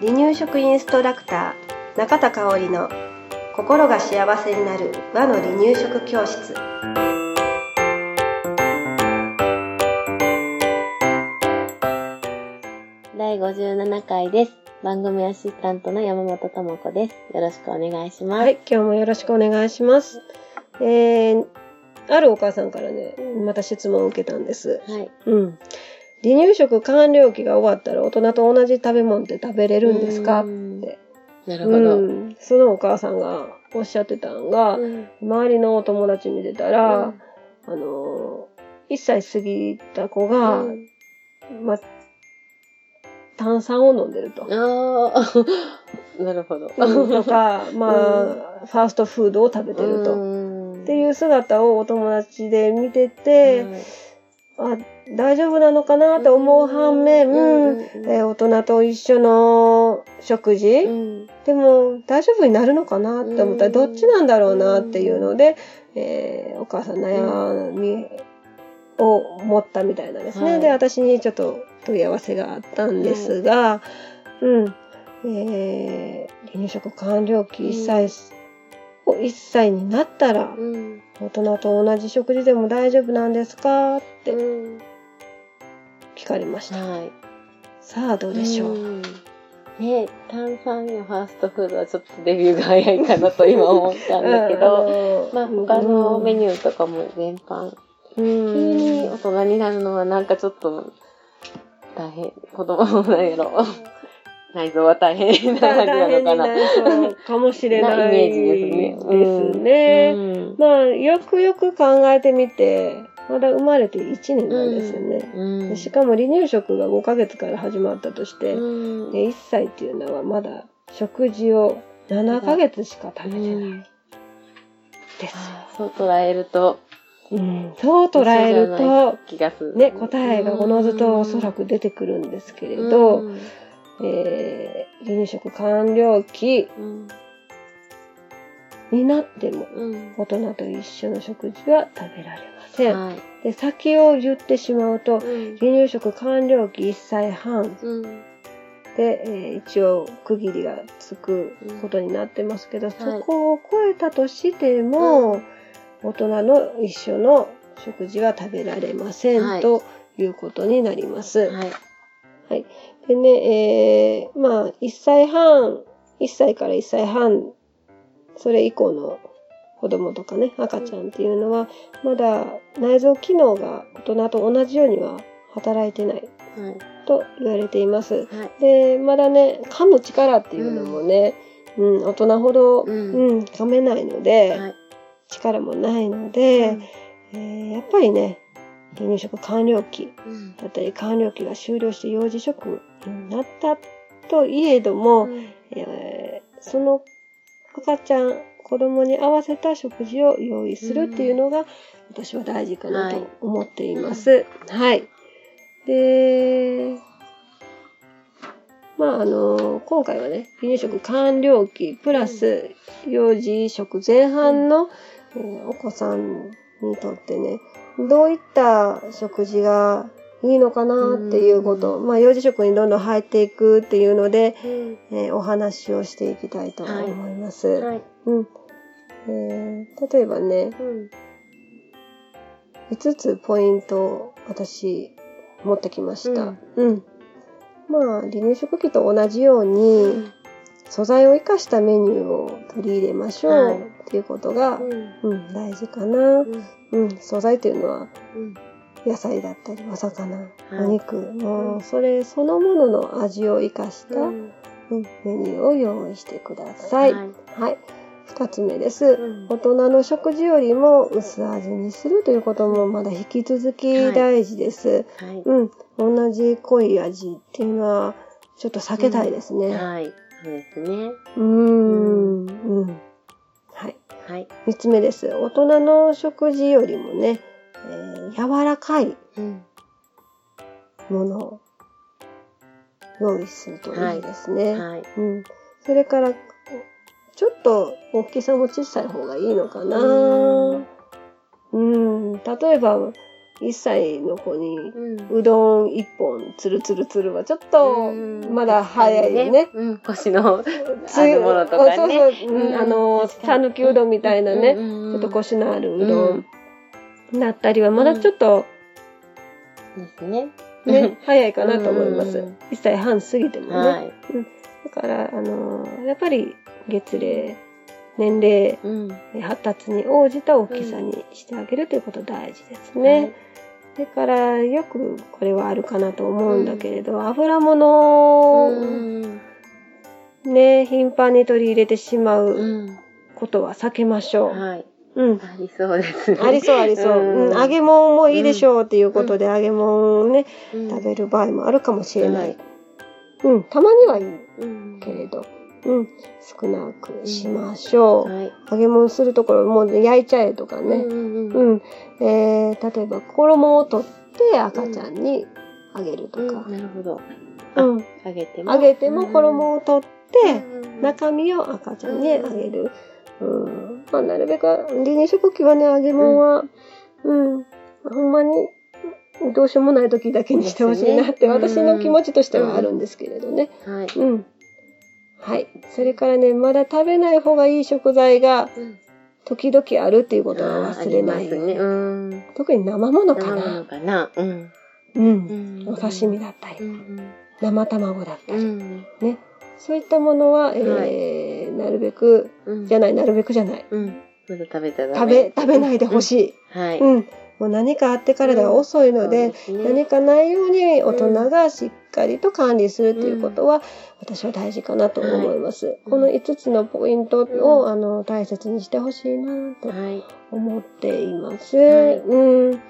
離乳食インストラクター中田香織の心が幸せになる和の離乳食教室第57回です。番組アシスタントの山本智子です。よろしくお願いします。はい今日もよろしくお願いしますえー、あるお母さんからねまた質問を受けたんですはい。うん離乳食完了期が終わったら大人と同じ食べ物って食べれるんですか？っうん。て。なるほど。うん、そのお母さんがおっしゃってたのが、うん。周りのお友達見てたら、あのー、1歳過ぎた子が、うん。まあ、炭酸を飲んでると。ああ、なるほど。うん。とか、まあ、ファーストフードを食べてると。ん。っていう姿をお友達で見てて、あ大丈夫なのかなと思う反面、うんえー大人と一緒の食事、うん。でも大丈夫になるのかなって思った。らうん。どっちなんだろうなっていうので、えーお母さん悩みを持ったみたいなんですね。はいで私にちょっと問い合わせがあったんですが、うん、えー離乳食完了期1歳、を1歳になったらうん大人と同じ食事でも大丈夫なんですか？ってうん聞かれました。はい。さあどうでしょう？んね炭酸やファーストフードはちょっとデビューが早いかなと今思ったんだけど、まあ他のメニューとかも全般、急に大人になるのはなんかちょっと大変、子供なんやろ。内臓は大変な感じなのかな。かもしれないなイメージですね。ですねうん。まあ、よくよく考えてみて、まだ生まれて1年なんですよね。うん。でしかも離乳食が5ヶ月から始まったとして、うん。で1歳っていうのはまだ食事を7ヶ月しか食べてない。うん。です。あーそう捉えると、よ。うん、そう捉えると、気がする。ね、答えがおのずとおそらく出てくるんですけれど、うんえー離乳食完了期うんになってもうん大人と一緒の食事は食べられません。はい。で先を言ってしまうとうん。離乳食完了期1歳半。うん。で、えー一応区切りがつくことになってますけど、そこを超えたとしても、うん。大人の一緒の食事は食べられません、はい。ということになります。はい。でね、えーまあ1歳半1歳から1歳半それ以降の子供とかね赤ちゃんっていうのはまだ内臓機能が大人と同じようには働いてないはい。と言われています。はい。でまだね噛む力っていうのもね、うん大人ほど、ううんん噛めないので、はい。力もないので、えーやっぱりね離乳食完了期うん。だったり完了期が終了して幼児食になったといえども、えーその赤ちゃん子供に合わせた食事を用意するっていうのが、私は大事かなと思っています。はい。で、まああの今回はね離乳食完了期プラス幼児食前半の、えーお子さんにとってねどういった食事がいいのかなっていうこと、まあ幼児食にどんどん入っていくっていうので、うん。えーお話をしていきたいと思います。はい。うん。えー例えばねうん。5つポイントを私持ってきました。うん。まあ離乳食期と同じように、素材を生かしたメニューを取り入れましょう、はいっていうことが、うんうん、大事かな。うんうん、素材というのはうん野菜だったりお魚、はいお肉もうそれそのものの味を生かした、うんうんメニューを用意してください。ははいい。二つ目です。うん大人の食事よりも薄味にするということもまだ引き続き大事です。はい。うん。同じ濃い味っていうのはちょっと避けたいですね。はい。そうですね。うーん。うん。はい。はい。三つ目です。大人の食事よりもね、えー柔らかいうん。ものを用意するといいですね。はい。うん。それから、ちょっと大きさも小さい方がいいのかな。うんうん。例えば、1歳の子に、うどん1本つるつるつるはちょっと、まだ早いよね。うん、腰のあるものとかね。そうそう、あの、さぬきうどんみたいなね、ちょっと腰のあるうどんなったりは、まだちょっと、ですね。ね、早いかなと思います。1歳半過ぎてもね。はい、だから、あのやっぱり月齢、年齢、うん、発達に応じた大きさにしてあげるということ大事ですね。それからよくこれはあるかなと思うんだけれど、うん、油物を、ね、頻繁に取り入れてしまうことは避けましょう。はいうん。ありそうですね。ありそうありそう。うん、揚げ物もいいでしょうっていうことで、揚げ物をね、食べる場合もあるかもしれない。うん、たまにはいいけれど。うん、少なくしましょう。うんはい、揚げ物するところもう焼いちゃえとかね。うん、うん、えー、例えば衣を取って赤ちゃんにあげるとか。なるほど。うん。揚げても。揚げても衣を取って、中身を赤ちゃんにあげる。うん。まあ、なるべく、離乳食期はね、揚げ物は、うん、うん、ほんまに、どうしようもない時だけにしてほしいなって、私の気持ちとしてはあるんですけれどね。はい。うん。はい。それからね、まだ食べない方がいい食材が、時々あるっていうことは忘れない。ね、うん、特に生ものかな。生ものかな。うん。うん。お刺身だったり、生卵だったり、ね。そういったものは、えー、なるべく、じゃない、なるべくじゃない。うん。まだ食べた食べ、食べないでほしい。はい。うん。もう何かあってからでは遅いので、何かないように大人がしっかりと管理するっていうことは、私は大事かなと思います。はい、この5つのポイントを、あの大切にしてほしいなと思っています。はい、うん。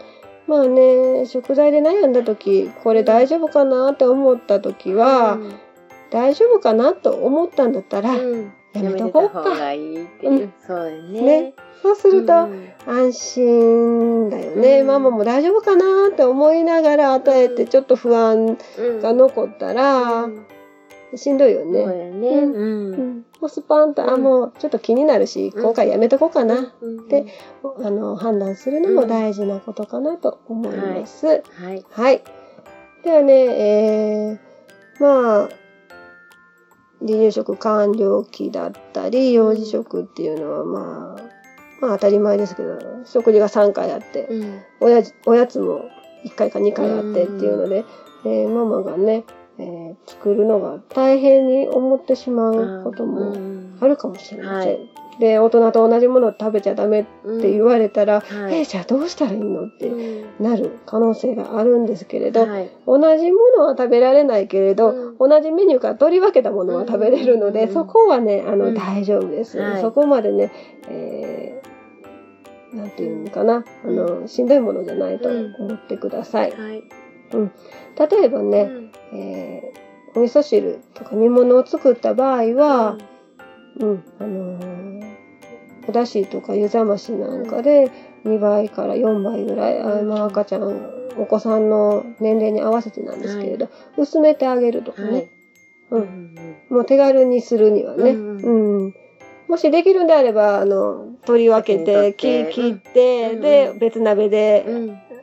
まあね、食材で悩んだ時、これ大丈夫かなって思った時は、うん、大丈夫かなと思ったんだったら、うんやめとこうか。がいいっていう。うん、そうね。ね。そうすると、安心だよね、うん、ママも大丈夫かなって思いながら与えて、ちょっと不安が残ったら、しんどいよね。そうやね。うん。もうスパンと、あ、もうちょっと気になるし、今回やめとこうかなって、あの、判断するのも大事なことかなと思います。はい。はい。ではね、えー、まあ、離乳食完了期だったり、幼児食っていうのはまあ、まあ当たり前ですけど、食事が3回あって、うん、おやおやつも1回か2回あってっていうので、うん、えー、ママがね、えー、作るのが大変に思ってしまうこともあるかもしれません。はいで、大人と同じものを食べちゃダメって言われたら、うんはい、えじゃあどうしたらいいのってなる可能性があるんですけれど、はい、同じものは食べられないけれど、うん、同じメニューから取り分けたものは食べれるので、うん、そこはね、あの、大丈夫です。はい、そこまでね、えー、なんていうのかな、あの、しんどいものじゃないと思ってください。うん、例えばね、えー、お味噌汁とか煮物を作った場合は、うん、あのー、おだしとか湯冷ましなんかで2倍から4倍ぐらい、あまあ、赤ちゃん、お子さんの年齢に合わせてなんですけれど、はい、薄めてあげるとかね、はい、うん、もう手軽にするにはね、うん、うん、もしできるんであれば、あの、取り分けて、切って、で、別鍋で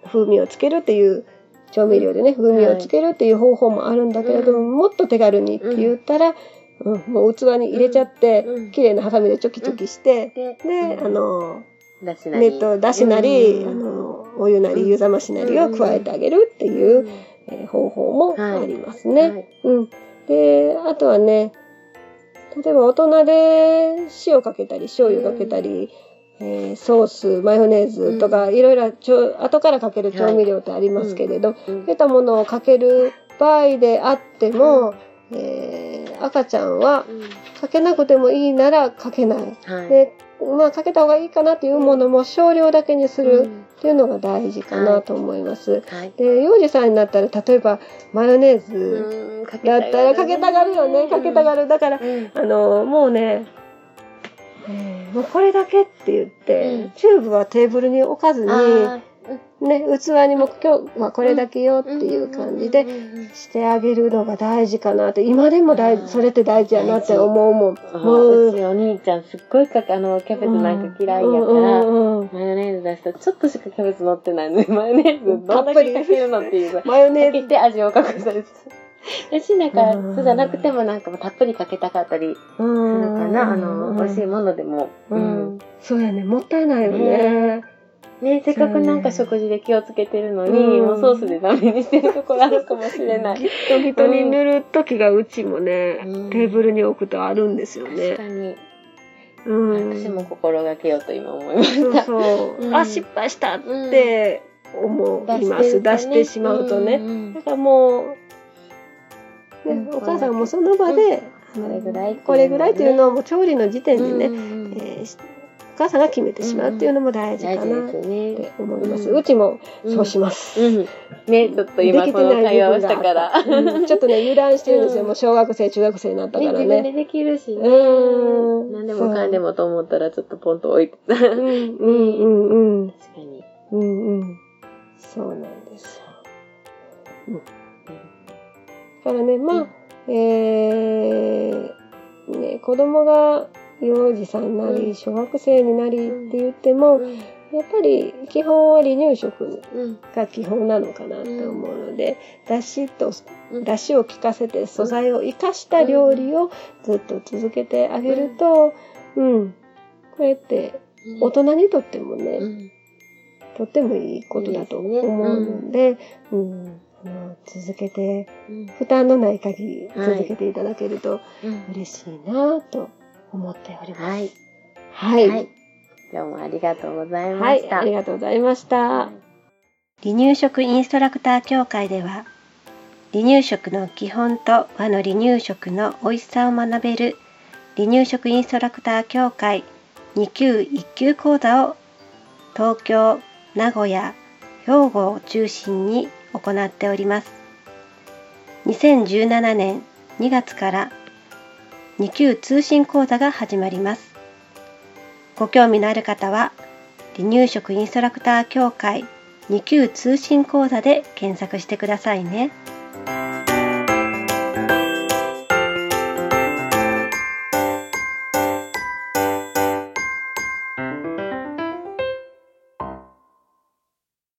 風味をつけるっていう、調味料でね、風味をつけるっていう方法もあるん。だけれども、もっと手軽にって言ったら、うん、もう器に入れちゃって、うん、綺麗なハサミでチョキチョキして、うん、で、あの、ネット、だしなり、あの、お湯なり、湯冷ましなりを加えてあげるっていう、えー、方法もありますね、はい。はい。うん。で、あとはね、例えば大人で塩かけたり、醤油かけたり、えー、ソース、マヨネーズとか、いろいろ後からかける調味料ってありますけれど、はい、そういったものをかける場合であっても、えー、赤ちゃんはかけなくてもいいならかけない。はい、でまあ、かけた方がいいかなというものも少量だけにするっていうのが大事かなと思います。はい、で、幼児さんになったら、例えばマヨネーズだったらかけたがるよね。かけたがる。だから、あの、もうね、えー、もうこれだけって言って、チューブはテーブルに置かずに、ね、器にも今日はこれだけよっていう感じでしてあげるのが大事かなって、今でも大それって大事やなって思うもん。もう。うちお兄ちゃんすっごいかあの、キャベツなんか嫌いやから、マヨネーズ出したら、ちょっとしかキャベツ乗ってないのに、マヨネーズどんだけかけるのっていう。マヨネーズ。かけて味を隠したりする。私なんか、そうじゃなくてもなんかもたっぷりかけたかったりするかな。あの、美味しいものでも。うん。そうやね。もったいないよね。ねせっかくなんか食事で気をつけてるのに、もうソースでダメにしてるところあるかもしれない。ギトギトに塗る時がうちもね、テーブルに置くとあるんですよね。確かに。うん、私も心がけようと今思いました。そうそう、うん、あ、失敗したって思います。出してしまうとね。だからもう、ね、お母さんもその場で、これぐらい、これぐらいっていうのをもう調理の時点でね、えー、お母さんが決めてしまうっていうのも大事かなって思います。うちもそうします。ね、ちょっと今この会話をしたから。ちょっとね、油断してるんですよ。もう小学生、中学生になったからね。自分でできるしね。何でもかんでもと思ったらちょっとポンと置いてた。うんうんうんうん。確かに。うんうん。そうなんですよ。うん。だからね、まあ、えー、ね、子供が幼児さんなり、小学生になりって言っても、やっぱり基本は離乳食が基本なのかなって思うので、だしと、だしを効かせて素材を生かした料理をずっと続けてあげると、うん、これって大人にとってもね、とってもいいことだと思うので、うん、続けて、負担のない限り続けていただけると嬉しいなと思っております。はい。はい。はい、今日もありがとうございました。はい、ありがとうございました。はい、離乳食インストラクター協会では、離乳食の基本と和の離乳食の美味しさを学べる離乳食インストラクター協会2級1級講座を東京、名古屋、兵庫を中心に行っております。2017年2月から2級通信講座が始まります。ご興味のある方は、離乳食インストラクター協会2級通信講座で検索してくださいね。